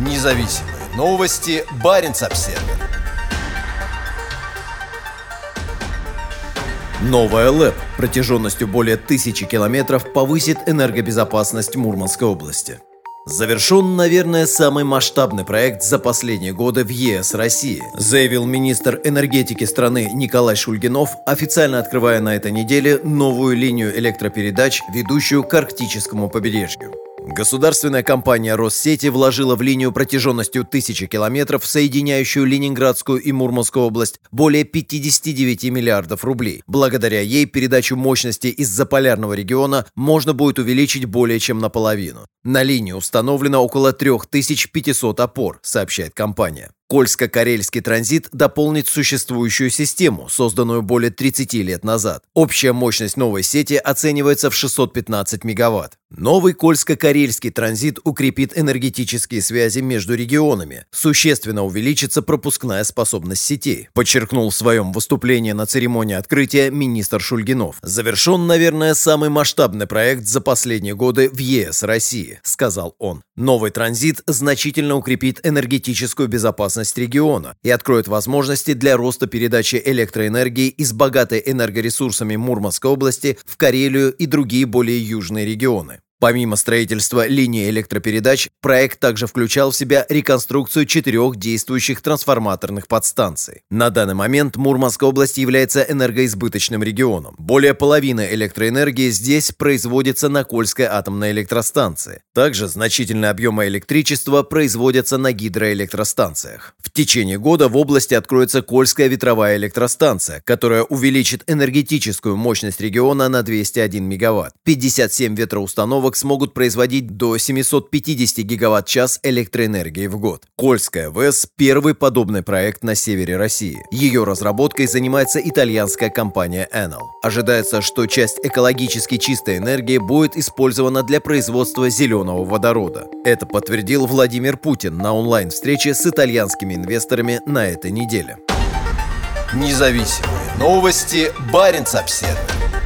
Независимые новости. Барин обсерва Новая ЛЭП протяженностью более тысячи километров повысит энергобезопасность Мурманской области. Завершен, наверное, самый масштабный проект за последние годы в ЕС России, заявил министр энергетики страны Николай Шульгинов, официально открывая на этой неделе новую линию электропередач, ведущую к арктическому побережью. Государственная компания Россети вложила в линию протяженностью тысячи километров, соединяющую Ленинградскую и Мурманскую область, более 59 миллиардов рублей. Благодаря ей передачу мощности из заполярного региона можно будет увеличить более чем наполовину. На линии установлено около 3500 опор, сообщает компания. Кольско-Карельский транзит дополнит существующую систему, созданную более 30 лет назад. Общая мощность новой сети оценивается в 615 мегаватт. Новый Кольско-Карельский транзит укрепит энергетические связи между регионами, существенно увеличится пропускная способность сетей, подчеркнул в своем выступлении на церемонии открытия министр Шульгинов. Завершен, наверное, самый масштабный проект за последние годы в ЕС России, сказал он. Новый транзит значительно укрепит энергетическую безопасность региона и откроет возможности для роста передачи электроэнергии из богатой энергоресурсами Мурманской области в Карелию и другие более южные регионы. Помимо строительства линии электропередач, проект также включал в себя реконструкцию четырех действующих трансформаторных подстанций. На данный момент Мурманская область является энергоизбыточным регионом. Более половины электроэнергии здесь производится на Кольской атомной электростанции. Также значительные объемы электричества производятся на гидроэлектростанциях. В течение года в области откроется Кольская ветровая электростанция, которая увеличит энергетическую мощность региона на 201 мегаватт. 57 ветроустановок установок смогут производить до 750 гигаватт-час электроэнергии в год. Кольская ВЭС – первый подобный проект на севере России. Ее разработкой занимается итальянская компания Enel. Ожидается, что часть экологически чистой энергии будет использована для производства зеленого водорода. Это подтвердил Владимир Путин на онлайн-встрече с итальянскими инвесторами на этой неделе. Независимые новости. Барин обседный.